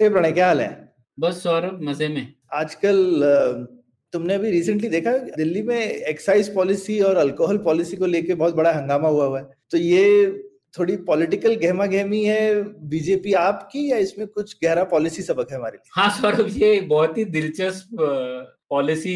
ए प्रणय क्या हाल है? बस सौरभ मज़े में। आजकल तुमने अभी रिसेंटली देखा दिल्ली में एक्साइज पॉलिसी और अल्कोहल पॉलिसी को लेके बहुत बड़ा हंगामा हुआ हुआ है। तो ये थोड़ी पॉलिटिकल गहमा गहमी है बीजेपी आपकी या इसमें कुछ गहरा पॉलिसी सबक है हमारे लिए? हाँ सौरभ ये बहुत ही दिलचस्प पॉलिसी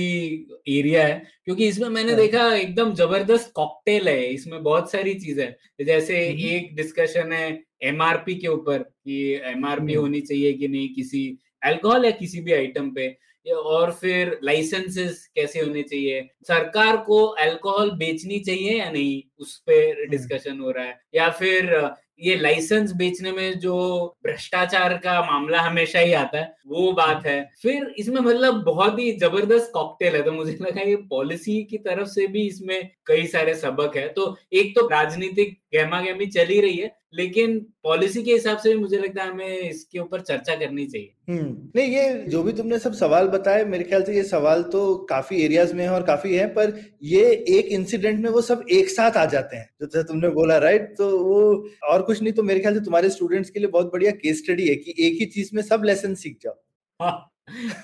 एरिया है क्योंकि इसमें मैंने हाँ। देखा एकदम ज़बरदस्त कॉकटेल है इसमें बहुत सारी चीज़ें हैं जैसे हम्म। एक डिस्कशन है एमआरपी के ऊपर कि एमआरपी हम्म। होनी चाहिए कि नहीं किसी अल्कोहल या किसी भी आइटम पे और फिर लाइसेंसेस कैसे होने चाहिए सरकार को अल्कोहल बेचनी चाहिए या नहीं उस पर डिस्कशन हो रहा है या फिर ये लाइसेंस बेचने में जो भ्रष्टाचार का मामला हमेशा ही आता है, वो बात है। फिर इसमें मतलब बहुत ही ज़बरदस्त कॉकटेल है तो मुझे लगा ये पॉलिसी की तरफ़ से भी इसमें कई सारे सबक है। तो एक तो राजनीतिक गहमा गहमी चल ही रही है, लेकिन पॉलिसी के हिसाब से भी मुझे लगता है हमें इसके ऊपर चर्चा करनी चाहिए। हम्म नहीं, ये जो भी तुमने सब सवाल बताए, मेरे ख्याल से ये सवाल तो काफ़ी एरियाज़ में है और काफ़ी है, पर ये एक इंसिडेंट में वो सब एक साथ आ जाते हैं। जैसे तुमने बोला राइट तो वो और कुछ नहीं तो मेरे ख्याल से तुम्हारे स्टूडेंट्स के लिए बहुत बढ़िया केस स्टडी है कि एक ही चीज़ में सब लेसन सीख जाओ। हाँ,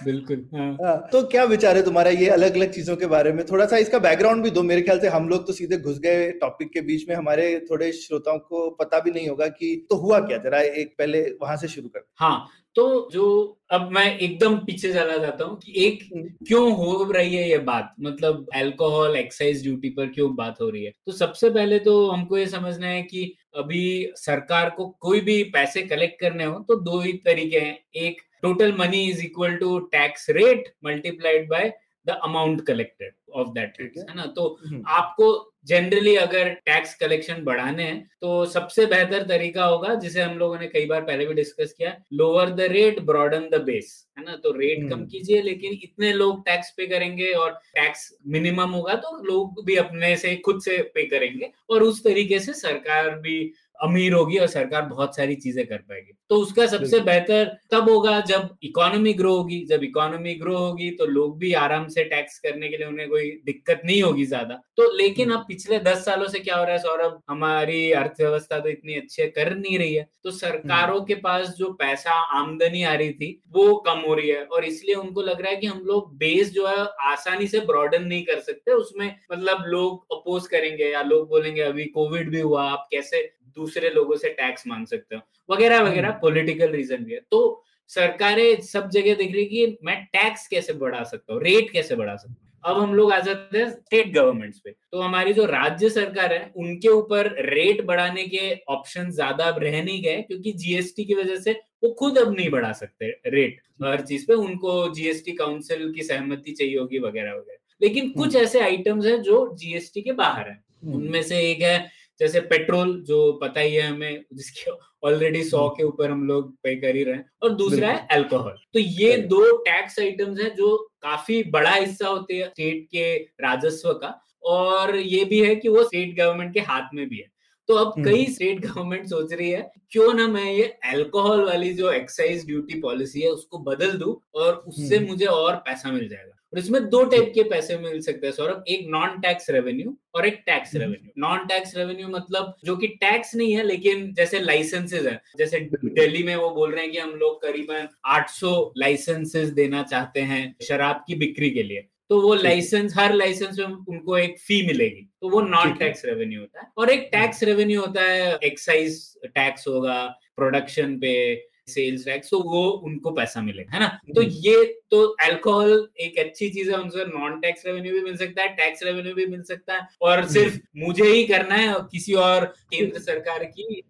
बिल्कुल हाँ। हाँ, तो क्या विचार है तुम्हारा ये अलग अलग चीज़ों के बारे में? थोड़ा सा इसका बैकग्राउंड भी दो मेरे ख्याल से हम लोग तो सीधे घुस गए टॉपिक के बीच में। हमारे थोड़े श्रोताओं को पता भी नहीं होगा कि तो हुआ क्या? जरा एक पहले वहाँ से शुरू कर। हाँ तो जो अब मैं एकदम पीछे चला जाता हूँ कि एक क्यों हो रही है ये बात? मतलब अल्कोहल एक्साइज ड्यूटी पर क्यों बात हो रही है? तो सबसे पहले तो हमको ये समझना है कि अभी सरकार को कोई भी पैसे कलेक्ट करने हो तो दो ही तरीके हैं। एक total money is equal to tax rate multiplied by the amount collected of that tax है। है ना तो हम्म, आपको जनरली अगर टैक्स कलेक्शन बढ़ाने हैं तो सबसे बेहतर तरीका होगा जिसे हम लोगों ने कई बार पहले भी डिस्कस किया lower the rate broaden the base है ना तो रेट कम हम्म। कीजिए लेकिन इतने लोग टैक्स पे करेंगे और टैक्स मिनिमम होगा तो लोग भी अपने से खुद से पे करेंगे और उस तरीके से सरकार भी अमीर होगी और सरकार बहुत सारी चीज़ें कर पाएगी। तो उसका सबसे बेहतर तब होगा जब इकोनॉमी ग्रो होगी। जब इकोनॉमी ग्रो होगी तो लोग भी आराम से टैक्स करने के लिए उन्हें कोई दिक्कत नहीं होगी ज़्यादा। तो लेकिन अब पिछले दस सालों से क्या हो रहा है सौरभ? हमारी अर्थव्यवस्था तो इतनी अच्छी कर नहीं रही है। तो सरकारों के पास जो पैसा आमदनी आ रही थी वो कम हो रही है और इसलिए उनको लग रहा है कि हम लोग बेस जो है आसानी से ब्रॉडन नहीं कर सकते। उसमें मतलब लोग अपोज करेंगे या लोग बोलेंगे अभी कोविड भी हुआ आप कैसे दूसरे लोगों से टैक्स मांग सकते हो वगैरह वगैरह हम्म। पॉलिटिकल रीजन भी है। तो सरकारें सब जगह देख रही कि मैं टैक्स कैसे बढ़ा सकता हूँ रेट कैसे बढ़ा सकता हूँ? अब हम लोग आ जाते हैं स्टेट गवर्नमेंट्स पे तो हमारी जो राज्य सरकार है उनके ऊपर रेट बढ़ाने के ऑप्शन ज़्यादा अब रह नहीं गए क्योंकि जीएसटी की वजह से वो खुद अब नहीं बढ़ा सकते रेट हर चीज़ पे उनको जीएसटी काउंसिल की सहमति चाहिए होगी वगैरह वगैरह। लेकिन कुछ ऐसे आइटम्स हैं जो जीएसटी के बाहर है। उनमें से एक है जैसे पेट्रोल जो पता ही है हमें जिसके ऑलरेडी सौ के ऊपर हम लोग पे कर ही रहे हैं। और दूसरा है अल्कोहल तो ये दो टैक्स आइटम्स हैं जो काफ़ी बड़ा हिस्सा होते हैं स्टेट के राजस्व का। और ये भी है कि वो स्टेट गवर्नमेंट के हाथ में भी है। तो अब हम्म। कई स्टेट गवर्नमेंट सोच रही है क्यों ना मैं ये अल्कोहल वाली जो एक्साइज ड्यूटी पॉलिसी है उसको बदल दू और उससे हम्म। मुझे और पैसा मिल जाएगा? और इसमें दो टाइप के पैसे मिल सकते हैं सौरभ। एक नॉन टैक्स रेवेन्यू और एक tax hmm. Revenue non tax revenue मतलब जो कि टैक्स नहीं है लेकिन जैसे लाइसेंसेज है। जैसे दिल्ली में वो बोल रहे हैं कि हम लोग करीबन 800 लाइसेंसेस देना चाहते हैं शराब की बिक्री के लिए। तो वो लाइसेंस हर लाइसेंस में उनको एक फ़ी मिलेगी। तो वो नॉन टैक्स रेवेन्यू होता है। और एक टैक्स रेवेन्यू होता है एक्साइज टैक्स होगा प्रोडक्शन पे सेल्स टैक्स तो वो उनको पैसा मिलेगा है ना? तो हम्म। ये तो अल्कोहल एक अच्छी चीज़ है उनसे नॉन टैक्स रेवेन्यू भी मिल सकता है टैक्स रेवेन्यू भी मिल सकता है और हम्म। सिर्फ़ मुझे ही करना है और किसी और केंद्र सरकार की।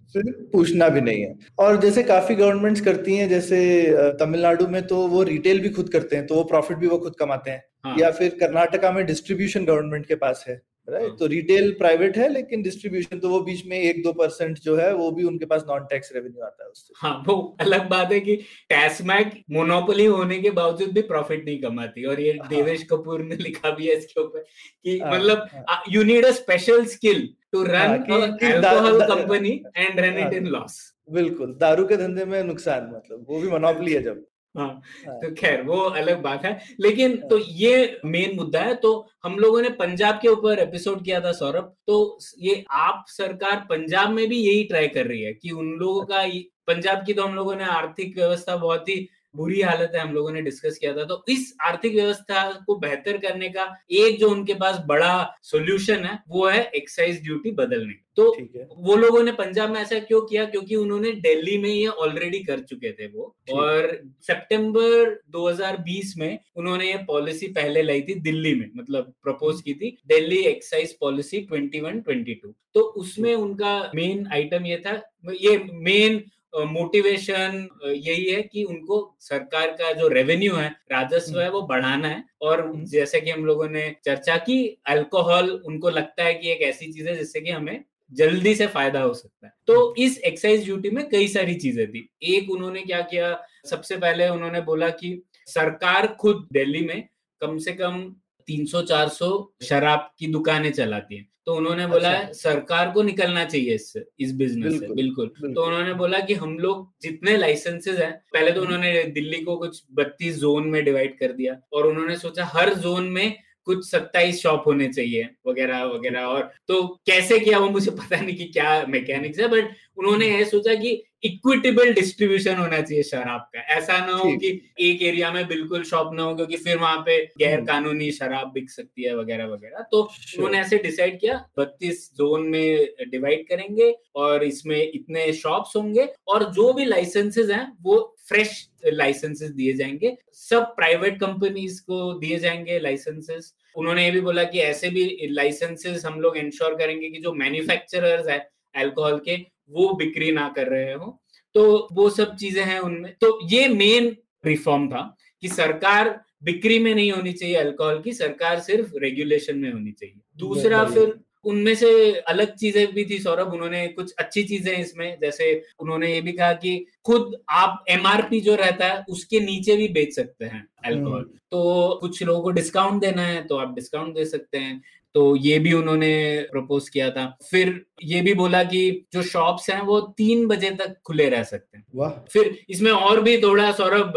पूछना भी नहीं है। और जैसे काफ़ी गवर्नमेंट्स करती हैं जैसे तमिलनाडु में तो वो रिटेल भी खुद करते हैं तो वो प्रॉफिट भी वो खुद कमाते हैं। हाँ। या फिर कर्नाटका में डिस्ट्रीब्यूशन गवर्नमेंट के पास है। राइट हाँ। तो रिटेल प्राइवेट है लेकिन डिस्ट्रीब्यूशन तो वो बीच में एक दो परसेंट जो है वो भी उनके पास नॉन टैक्स रेवेन्यू आता है उससे हाँ वो अलग बात है कि टैसमैक मोनोपोली होने के बावजूद भी प्रॉफिट नहीं कमाती और ये हाँ। देवेश कपूर ने लिखा भी है इसके ऊपर कि हाँ, मतलब। You need a special skill to run the- company and run it. In loss बिल्कुल दारू के धंधे में नुकसान मतलब वो भी मोनोपोली है जब। तो खैर वो अलग बात है। लेकिन हाँ। तो ये मेन मुद्दा है तो हम लोगों ने पंजाब के ऊपर एपिसोड किया था सौरभ। तो ये आप सरकार पंजाब में भी यही ट्राई कर रही है कि उन लोगों का पंजाब की तो हम लोगों ने आर्थिक व्यवस्था बहुत ही बुरी हालत है हम लोगों ने डिस्कस किया था। तो इस आर्थिक व्यवस्था को बेहतर करने का एक जो उनके पास बड़ा सोल्यूशन है वो है एक्साइज ड्यूटी बदलने। तो वो लोगों ने पंजाब में ऐसा क्यों किया? क्योंकि उन्होंने दिल्ली में ये ऑलरेडी कर चुके थे वो। और सितंबर 2020 में उन्होंने ये पॉलिसी पहले लाई थी दिल्ली में मतलब प्रपोज की थी दिल्ली एक्साइज पॉलिसी 21 22 तो उसमें उनका मेन आइटम ये था ये मेन मोटिवेशन यही है कि उनको सरकार का जो रेवेन्यू है राजस्व है वो बढ़ाना है। और हम्म। जैसे कि हम लोगों ने चर्चा की अल्कोहल उनको लगता है कि एक ऐसी चीज़ है जिससे कि हमें जल्दी से फ़ायदा हो सकता है। तो इस एक्साइज ड्यूटी में कई सारी चीज़ें थी। एक उन्होंने क्या किया सबसे पहले उन्होंने बोला कि सरकार खुद दिल्ली में कम से कम 300-400 शराब की दुकानें चलाती हैं। तो उन्होंने बोला अच्छा। सरकार को निकलना चाहिए इससे इस बिज़नेस से। बिल्कुल, बिल्कुल। तो उन्होंने बोला कि हम लोग जितने लाइसेंसेज हैं पहले तो उन्होंने दिल्ली को कुछ बत्तीस जोन में डिवाइड कर दिया और उन्होंने सोचा हर जोन में कुछ सत्ताईस शॉप होने चाहिए वगैरह वगैरह और तो कैसे किया वो मुझे पता नहीं कि क्या मैकेनिक्स है बट उन्होंने ये सोचा कि इक्विटेबल डिस्ट्रीब्यूशन होना चाहिए शराब का। ऐसा ना हो कि एक एरिया में बिल्कुल शॉप ना हो क्योंकि फिर वहाँ पे गैर हम्म। कानूनी शराब बिक सकती है वगैरह वगैरह। तो उन्होंने ऐसे डिसाइड किया बत्तीस जोन में डिवाइड करेंगे और इसमें इतने शॉप्स होंगे और जो भी लाइसेंसेज हैं वो फ्रेश लाइसेंसेस दिए जाएँगे। सब प्राइवेट कंपनीज़ को दिए जाएँगे लाइसेंसेस उन्होंने ये भी बोला कि ऐसे भी लाइसेंसेस हम लोग इंश्योर करेंगे कि जो मैन्युफैक्चरर्स है अल्कोहल के वो बिक्री ना कर रहे हो तो वो सब चीज़ें हैं उनमें। तो ये मेन रिफॉर्म था कि सरकार बिक्री में नहीं होनी चाहिए अल्कोहल की सरकार सिर्फ़ रेगुलेशन में होनी चाहिए। दूसरा फिर उनमें से अलग चीज़ें भी थी सौरभ उन्होंने कुछ अच्छी चीज़ें इसमें। जैसे उन्होंने ये भी कहा कि खुद आप एमआरपी जो रहता है उसके नीचे भी बेच सकते हैं अल्कोहल तो कुछ लोगों को डिस्काउंट देना है तो आप डिस्काउंट दे सकते हैं। तो ये भी उन्होंने प्रपोज किया था। फिर ये भी बोला कि जो शॉप्स हैं वो तीन बजे तक खुले रह सकते हैं। वाह। फिर इसमें और भी थोड़ा सौरभ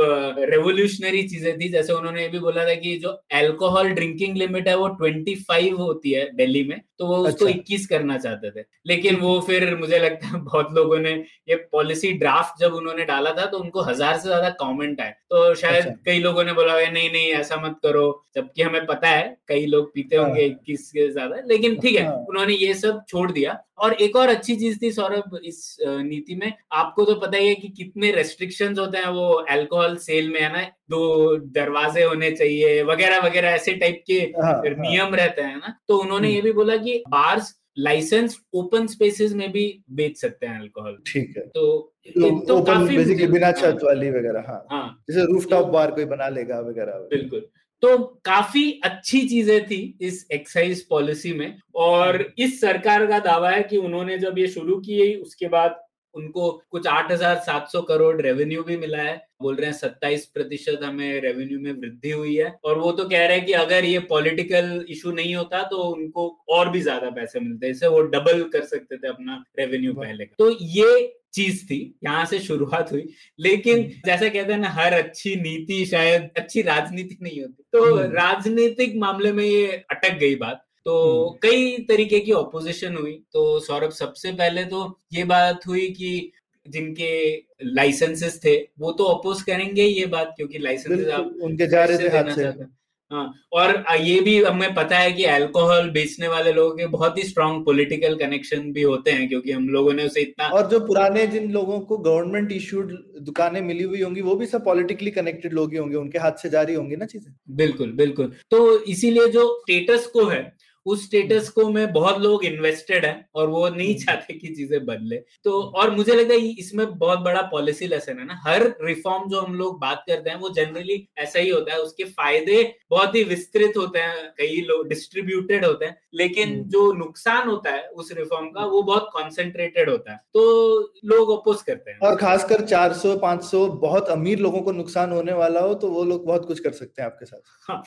रेवोल्यूशनरी चीज़ें थी। जैसे उन्होंने ये भी बोला था कि जो अल्कोहल ड्रिंकिंग लिमिट है वो 25 होती है दिल्ली में तो वो उसको अच्छा। करना चाहते थे। लेकिन वो फिर मुझे लगता है बहुत लोगों ने ये पॉलिसी ड्राफ्ट जब उन्होंने डाला था तो उनको हज़ार से ज़्यादा कॉमेंट आए। तो शायद अच्छा। कई लोगों ने बोला नहीं नहीं ऐसा मत करो। जबकि हमें पता है कई लोग पीते होंगे हाँ। इक्कीस के ज़्यादा लेकिन ठीक है हाँ। उन्होंने ये सब छोड़ दिया। और एक और अच्छी चीज़ थी सौरभ इस नीति में। आपको तो पता ही है कि कितने रेस्ट्रिक्शंस होते हैं वो अल्कोहल सेल में है ना? दो दरवाजे होने चाहिए वगैरह वगैरह ऐसे टाइप के हाँ, हाँ। नियम रहते हैं ना? तो उन्होंने हम्म। ये भी बोला कि बार्स लाइसेंस ओपन स्पेसेस में भी बेच सकते हैं अल्कोहल ठीक है। तो तो तो ओपन बेसिकली बिना हाँ, छत वाली वगैरह हाँ। हाँ। जैसे रूफटॉप बार कोई बना लेगा वगैरह। बिल्कुल। तो काफ़ी अच्छी चीज़ें थी इस एक्साइज पॉलिसी में। और इस सरकार का दावा है कि उन्होंने जब ये शुरू की उसके बाद उनको कुछ 8,700 करोड़ रेवेन्यू भी मिला है। बोल रहे हैं 27 प्रतिशत हमें रेवेन्यू में वृद्धि हुई है। और वो तो कह रहे हैं कि अगर ये पॉलिटिकल इशू नहीं होता तो उनको और भी ज़्यादा पैसे मिलते इससे वो डबल कर सकते थे अपना रेवेन्यू पहले का। तो ये चीज़ थी यहाँ से शुरुआत हुई। लेकिन जैसे कहते हैं ना हर अच्छी नीति शायद अच्छी राजनीति नहीं होती। तो हम्म। राजनीतिक मामले में ये अटक गई बात। तो हम्म। कई तरीके की ऑपोजिशन हुई। तो सौरभ सबसे पहले तो ये बात हुई कि जिनके लाइसेंसेस थे वो तो अपोज करेंगे ये बात क्योंकि लाइसेंसेस आप उनके जा रहे थे हाथ से। और ये भी हमें पता है कि अल्कोहल बेचने वाले लोगों के बहुत ही स्ट्रॉन्ग पॉलिटिकल कनेक्शन भी होते हैं क्योंकि हम लोगों ने उसे इतना और जो पुराने जिन लोगों को गवर्नमेंट इश्यूड दुकानें मिली हुई होंगी वो भी सब पॉलिटिकली कनेक्टेड लोग ही होंगे उनके हाथ से जारी होंगे ना चीज़ें? बिल्कुल बिल्कुल। तो इसीलिए जो स्टेटस को है उस स्टेटस को में बहुत लोग इन्वेस्टेड हैं और वो नहीं चाहते कि चीज़ें बदले। तो और मुझे लगता है इसमें बहुत बड़ा पॉलिसी लेसन है ना। हर रिफॉर्म जो हम लोग बात करते हैं वो जनरली ऐसा ही होता है। उसके फ़ायदे बहुत ही विस्तृत होते हैं कई लोग डिस्ट्रीब्यूटेड होते हैं लेकिन जो नुकसान होता है उस रिफॉर्म का वो बहुत कॉन्सेंट्रेटेड होता है। तो लोग अपोज करते हैं। और खासकर 400 500 बहुत अमीर लोगों को नुकसान होने वाला हो तो वो लोग बहुत कुछ कर सकते हैं आपके साथ। हाँ,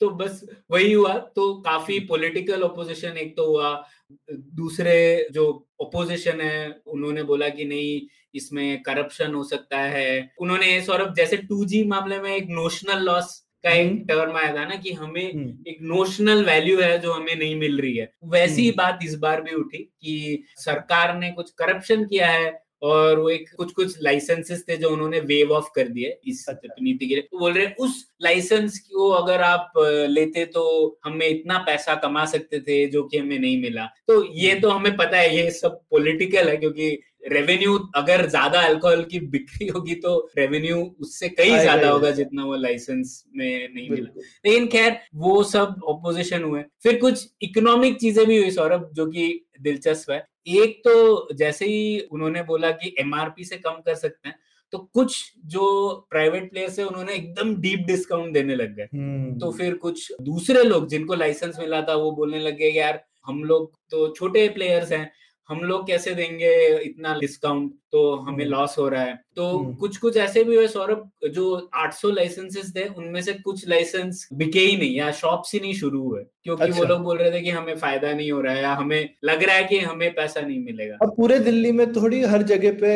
तो बस वही हुआ। तो काफ़ी पॉलिटिकल ओपोजिशन एक तो हुआ। दूसरे जो ओपोजिशन है उन्होंने बोला कि नहीं इसमें करप्शन हो सकता है। उन्होंने सौरभ जैसे टू मामले में एक नोशनल लॉस का एक टर्म आया था ना कि हमें एक नोशनल वैल्यू है जो हमें नहीं मिल रही है। वैसी ही बात इस बार भी उठी कि सरकार ने कुछ करप्शन किया है और वो एक कुछ कुछ लाइसेंसेस थे जो उन्होंने वेव ऑफ़ कर दिए इस नीति के लिए। तो बोल रहे उस लाइसेंस को अगर आप लेते तो हमें इतना पैसा कमा सकते थे जो कि हमें नहीं मिला। तो ये तो हमें पता है ये सब पॉलिटिकल है क्योंकि रेवेन्यू अगर ज़्यादा अल्कोहल की बिक्री होगी तो रेवेन्यू उससे कई ज़्यादा होगा जितना वो लाइसेंस में नहीं मिला। लेकिन खैर वो सब ऑपोजिशन हुए। फिर कुछ इकोनॉमिक चीज़ें भी हुई सौरभ जो कि दिलचस्प है। एक तो जैसे ही उन्होंने बोला कि एमआरपी से कम कर सकते हैं तो कुछ जो प्राइवेट प्लेयर्स है उन्होंने एकदम डीप डिस्काउंट देने लग गए। हम्म। तो फिर कुछ दूसरे लोग जिनको लाइसेंस मिला था वो बोलने लगे यार हम लोग तो छोटे प्लेयर्स हैं हम लोग कैसे देंगे इतना डिस्काउंट तो हमें लॉस हम्म। हो रहा है तो हम्म। कुछ कुछ ऐसे भी हुए सौरभ जो 800 लाइसेंसेस थे उनमें से कुछ लाइसेंस बिके ही नहीं या शॉप्स ही नहीं शुरू हुए क्योंकि अच्छा। वो लोग बोल रहे थे कि हमें फ़ायदा नहीं हो रहा है या हमें लग रहा है कि हमें पैसा नहीं मिलेगा। अब पूरे दिल्ली में थोड़ी हर जगह पे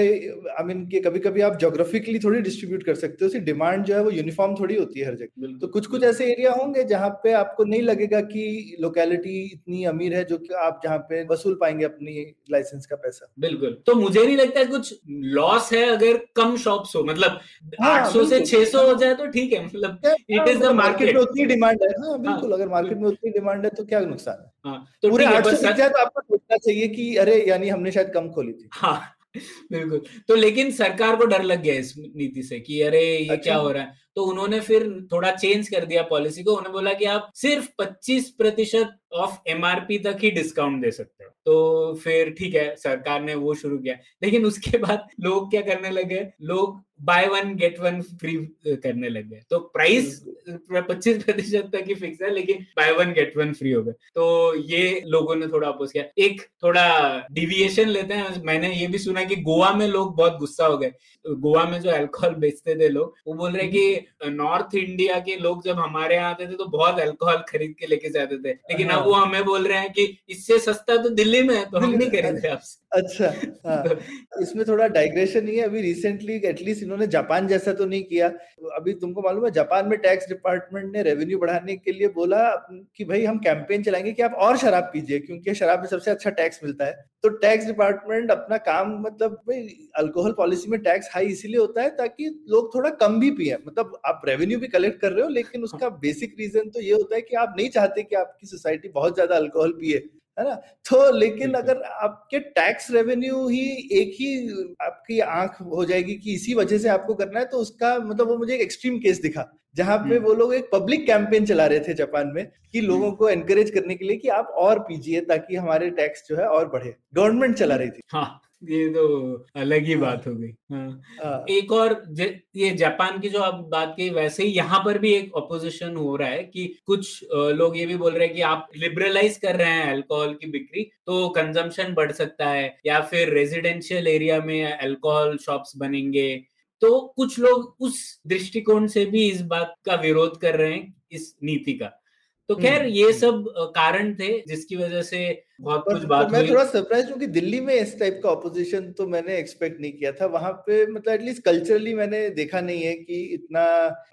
आई मीन कि कभी कभी आप जोग्राफिकली थोड़ी डिस्ट्रीब्यूट कर सकते हो उसकी डिमांड जो है वो यूनिफॉर्म थोड़ी होती है हर जगह। तो कुछ कुछ ऐसे एरिया होंगे जहाँ पे आपको नहीं लगेगा कि लोकेलिटी इतनी अमीर है जो कि आप जहाँ पे वसूल पाएँगे अपनी लाइसेंस का पैसा। बिल्कुल। तो मुझे नहीं लगता कुछ लॉस है अगर कम शॉप्स हो मतलब हाँ, आठ सौ से छह सौ हो जाए तो ठीक है मतलब इट इज़ द मार्केट में उतनी डिमांड है। हाँ बिल्कुल हाँ, अगर मार्केट में उतनी डिमांड है तो क्या नुकसान है? हाँ, तो पूरे आठ सौ जाए तो आपको सोचना चाहिए कि अरे यानी हमने शायद कम खोली थी। हाँ बिल्कुल। तो लेकिन सरकार को डर लग गया इस नीति से कि अरे ये अच्छा। क्या हो रहा है? तो उन्होंने फिर थोड़ा चेंज कर दिया पॉलिसी को। उन्होंने बोला कि आप सिर्फ़ 25 प्रतिशत ऑफ़ एमआरपी तक ही डिस्काउंट दे सकते हो। तो फिर ठीक है सरकार ने वो शुरू किया। लेकिन उसके बाद लोग क्या करने लगे? लोग buy one get one free करने लग गए। तो प्राइस पच्चीस प्रतिशत तक ही फिक्स है लेकिन buy one get one free हो गए। तो ये लोगों ने थोड़ा अपोज किया। एक थोड़ा डिविएशन लेते हैं। मैंने ये भी सुना कि गोवा में लोग बहुत गुस्सा हो गए। गोवा में जो अल्कोहल बेचते थे लोग वो बोल रहे कि नॉर्थ इंडिया के लोग जब हमारे यहाँ आते थे तो बहुत अल्कोहल खरीद के लेके जाते थे। लेकिन अब वो हमें बोल रहे हैं कि इससे सस्ता तो दिल्ली में है तो हम नहीं करेंगे आपसे। अच्छा हाँ। इसमें थोड़ा डाइग्रेशन ही है, अभी रिसेंटली एटलीस्ट इन्होंने जापान जैसा तो नहीं किया। अभी तुमको मालूम है, जापान में टैक्स डिपार्टमेंट ने रेवेन्यू बढ़ाने के लिए बोला कि भाई हम कैंपेन चलाएँगे कि आप और शराब पीजिए, क्योंकि शराब में सबसे अच्छा टैक्स मिलता है। तो टैक्स डिपार्टमेंट अपना काम मतलब भाई अल्कोहल पॉलिसी में टैक्स हाई इसीलिए होता है ताकि लोग थोड़ा कम भी पिए। मतलब आप रेवेन्यू भी कलेक्ट कर रहे हो लेकिन उसका बेसिक रीजन तो ये होता है कि आप नहीं चाहते कि आपकी सोसाइटी बहुत ज़्यादा अल्कोहल पिए। है ना? तो लेकिन अगर आपके टैक्स रेवेन्यू ही एक ही आपकी आँख हो जाएगी कि इसी वजह से आपको करना है तो उसका मतलब वो मुझे एक एक्सट्रीम केस दिखा जहाँ पे हम्म। वो लोग एक पब्लिक कैंपेन चला रहे थे जापान में कि लोगों हम्म। को एनकरेज करने के लिए कि आप और पीजिए ताकि हमारे टैक्स जो है और बढ़े। गवर्नमेंट चला रही थी। हाँ। ये तो अलग ही बात हो गई हाँ। हाँ। एक और ये जापान की जो आप बात की वैसे ही यहाँ पर भी एक अपोजिशन हो रहा है कि कुछ लोग ये भी बोल रहे हैं कि आप लिबरलाइज कर रहे हैं अल्कोहल की बिक्री तो कंजम्पशन बढ़ सकता है या फिर रेजिडेंशियल एरिया में अल्कोहल शॉप्स बनेंगे तो कुछ लोग उस दृष्टिकोण से भी इस बात का विरोध कर रहे हैं इस नीति का तो खैर हम्म, ये हम्म। सब कारण थे जिसकी वजह से बहुत कुछ बात मैं थोड़ा सरप्राइज़ हूँ कि दिल्ली में इस टाइप का ऑपोजिशन तो मैंने एक्सपेक्ट नहीं किया था। वहाँ पे मतलब एटलीस्ट कल्चरली मैंने देखा नहीं है कि इतना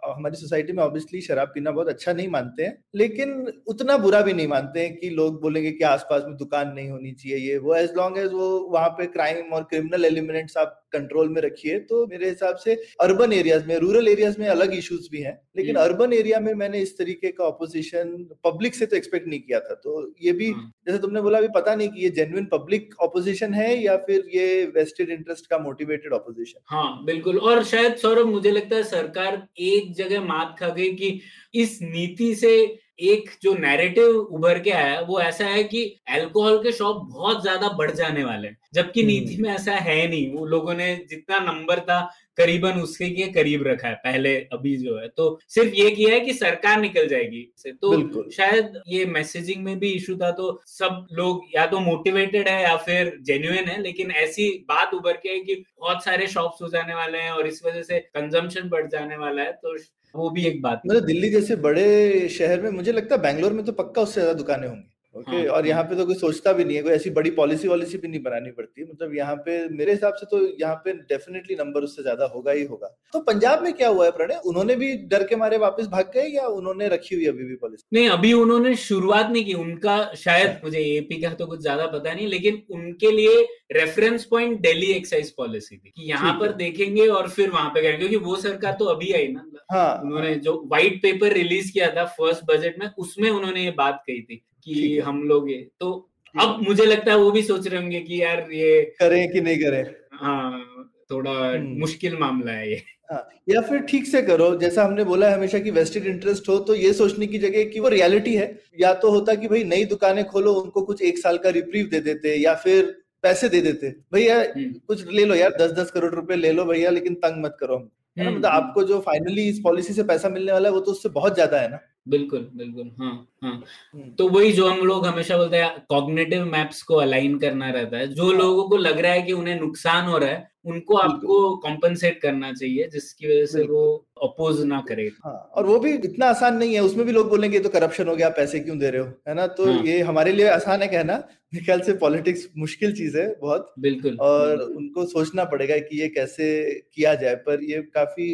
हमारी सोसाइटी में ऑब्वियसली शराब पीना बहुत अच्छा नहीं मानते हैं लेकिन उतना बुरा भी नहीं मानते हैं कि लोग बोलेंगे कि आसपास में दुकान नहीं होनी चाहिए ये वो एज लॉन्ग एज वो वहाँ पे क्राइम और क्रिमिनल एलिमेंट्स आप कंट्रोल में रखिए तो मेरे हिसाब से अर्बन एरियाज़ में रूरल एरियाज़ में अलग इश्यूज़ भी हैं लेकिन अर्बन एरिया में मैंने इस तरीके का ऑपोजिशन पब्लिक से तो एक्सपेक्ट नहीं किया था तो ये भी हाँ। जैसे तुमने बोला अभी पता नहीं कि ये जेन्युइन पब्लिक ऑपोजिशन है या फिर ये वेस्टेड इंटरेस्ट का मोटिवेटेड ऑपोजिशन हाँ बिल्कुल। और शायद सौरभ, मुझे लगता है सरकार एक जगह मात खा गई कि इस नीति से एक जो नैरेटिव उभर के आया वो ऐसा है कि अल्कोहल के शॉप बहुत ज़्यादा बढ़ जाने वाले हैं जबकि हम्म। नीति में ऐसा है नहीं। वो लोगों ने जितना नंबर था करीबन उसके के करीब रखा है पहले अभी जो है। तो सिर्फ़ ये किया है कि सरकार निकल जाएगी इससे। तो शायद ये मैसेजिंग में भी इशू था तो सब लोग या तो मोटिवेटेड है या फिर जेन्युइन है लेकिन ऐसी बात उभर के है कि बहुत सारे शॉप्स हो जाने वाले हैं और इस वजह से कंजम्पशन बढ़ जाने वाला है तो वो भी एक बात। मतलब दिल्ली जैसे बड़े शहर में मुझे लगता है बैंगलोर में तो पक्का उससे ज़्यादा दुकानें होंगी ओके हाँ, और हाँ। यहाँ पे तो कोई सोचता भी नहीं है कोई ऐसी बड़ी पॉलिसी वॉलिसी भी नहीं बनानी पड़ती मतलब यहाँ पे मेरे हिसाब से तो यहाँ पे डेफिनेटली नंबर उससे ज़्यादा होगा ही होगा। तो पंजाब में क्या हुआ है प्रणय? उन्होंने भी डर के मारे वापस भाग गए या उन्होंने रखी हुई अभी भी पॉलिसी नहीं अभी उन्होंने शुरुआत नहीं की। उनका शायद मुझे एपी का तो कुछ ज़्यादा पता नहीं लेकिन उनके लिए reference point Delhi excise policy थी कि यहाँ पर देखेंगे और फिर वहाँ पे करेंगे क्योंकि वो सरकार तो अभी आई ना। हाँ। उन्होंने जो व्हाइट पेपर रिलीज़ किया था फ़र्स्ट बजट में उसमें उन्होंने ये बात कही थी। कि हम लोग ये तो अब मुझे लगता है वो भी सोच रहे होंगे कि यार ये करें कि नहीं करें? हाँ थोड़ा हम्म। मुश्किल मामला है ये। हाँ या फिर ठीक से करो जैसा हमने बोला हमेशा कि वेस्टेड इंटरेस्ट हो तो ये सोचने की जगह कि वो रियलिटी है। या तो होता कि भाई नई दुकानें खोलो उनको कुछ एक साल का रिप्रीव दे देते या फिर पैसे दे देते। भैया हम्म। कुछ ले लो यार दस दस करोड़ रुपए ले लो भैया लेकिन तंग मत करो। हम हम्म, मतलब हम्म। आपको जो फाइनली इस पॉलिसी से पैसा मिलने वाला है वो तो उससे बहुत ज़्यादा है ना। बिल्कुल बिल्कुल हाँ हाँ। हम्म। तो वही जो हम लोग हमेशा बोलते हैं कॉग्नेटिव मैप्स को अलाइन करना रहता है। जो लोगों को लग रहा है कि उन्हें नुकसान हो रहा है उनको आपको कॉम्पनसेट करना चाहिए जिसकी वजह से वो अपोज ना करे। हाँ और वो भी इतना आसान नहीं है उसमें भी लोग बोलेंगे तो करप्शन हो गया पैसे क्यों दे रहे हो? है ना? तो हाँ। ये हमारे लिए आसान है कहना। मेरे ख्याल से पॉलिटिक्स मुश्किल चीज़ है बहुत। बिल्कुल और उनको सोचना पड़ेगा कि ये कैसे किया जाए पर ये काफ़ी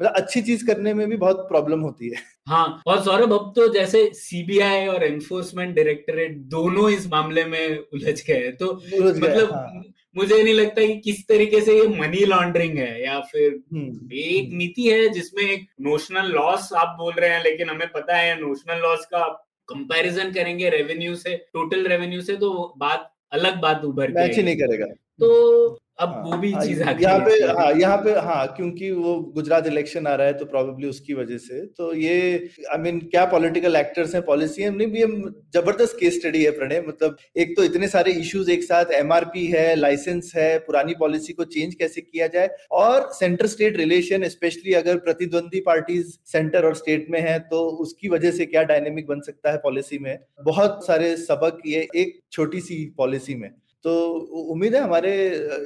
मतलब अच्छी चीज़ करने में भी बहुत प्रॉब्लम होती है। हाँ और सौरभ अब तो जैसे सीबीआई और एनफोर्समेंट डायरेक्टोरेट दोनों इस मामले में उलझ गए हैं। तो मतलब हाँ। मुझे नहीं लगता कि किस तरीके से ये मनी लॉन्ड्रिंग है या फिर हम्म, एक नीति है जिसमें एक नोशनल लॉस आप बोल रहे हैं लेकिन हमें पता है नोशनल लॉस का कंपैरिजन करेंगे रेवेन्यू से टोटल रेवेन्यू से तो बात अलग बात उभर के। नहीं करेगा तो अब हाँ, वो भी हाँ, चीज़ आ गई यहाँ पे हाँ यहाँ पे हाँ क्योंकि वो गुजरात इलेक्शन आ रहा है तो प्रोबेबली उसकी वजह से। तो ये आई I मीन mean, क्या पॉलिटिकल एक्टर्स हैं पॉलिसी है? नहीं भी हम ज़बरदस्त केस स्टडी है प्रणय। मतलब एक तो इतने सारे इश्यूज़ एक साथ एमआरपी है लाइसेंस है पुरानी पॉलिसी को चेंज कैसे किया जाए? और सेंटर स्टेट रिलेशन स्पेशली अगर प्रतिद्वंदी पार्टीज़ सेंटर और स्टेट में है तो उसकी वजह से क्या डायनेमिक बन सकता है पॉलिसी में? बहुत सारे सबक ये एक छोटी सी पॉलिसी में। तो उम्मीद है हमारे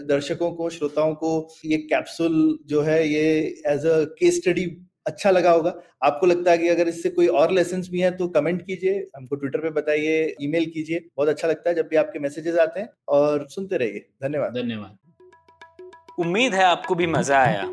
दर्शकों को, श्रोताओं को ये कैप्सूल जो है, ये एज अ केस स्टडी अच्छा लगा होगा। आपको लगता है कि अगर इससे कोई और लेसन भी है तो कमेंट कीजिए, हमको ट्विटर पे बताइए ईमेल कीजिए। बहुत अच्छा लगता है जब भी आपके मैसेजेस आते हैं। और सुनते रहिए। धन्यवाद। धन्यवाद। उम्मीद है आपको भी मज़ा आया।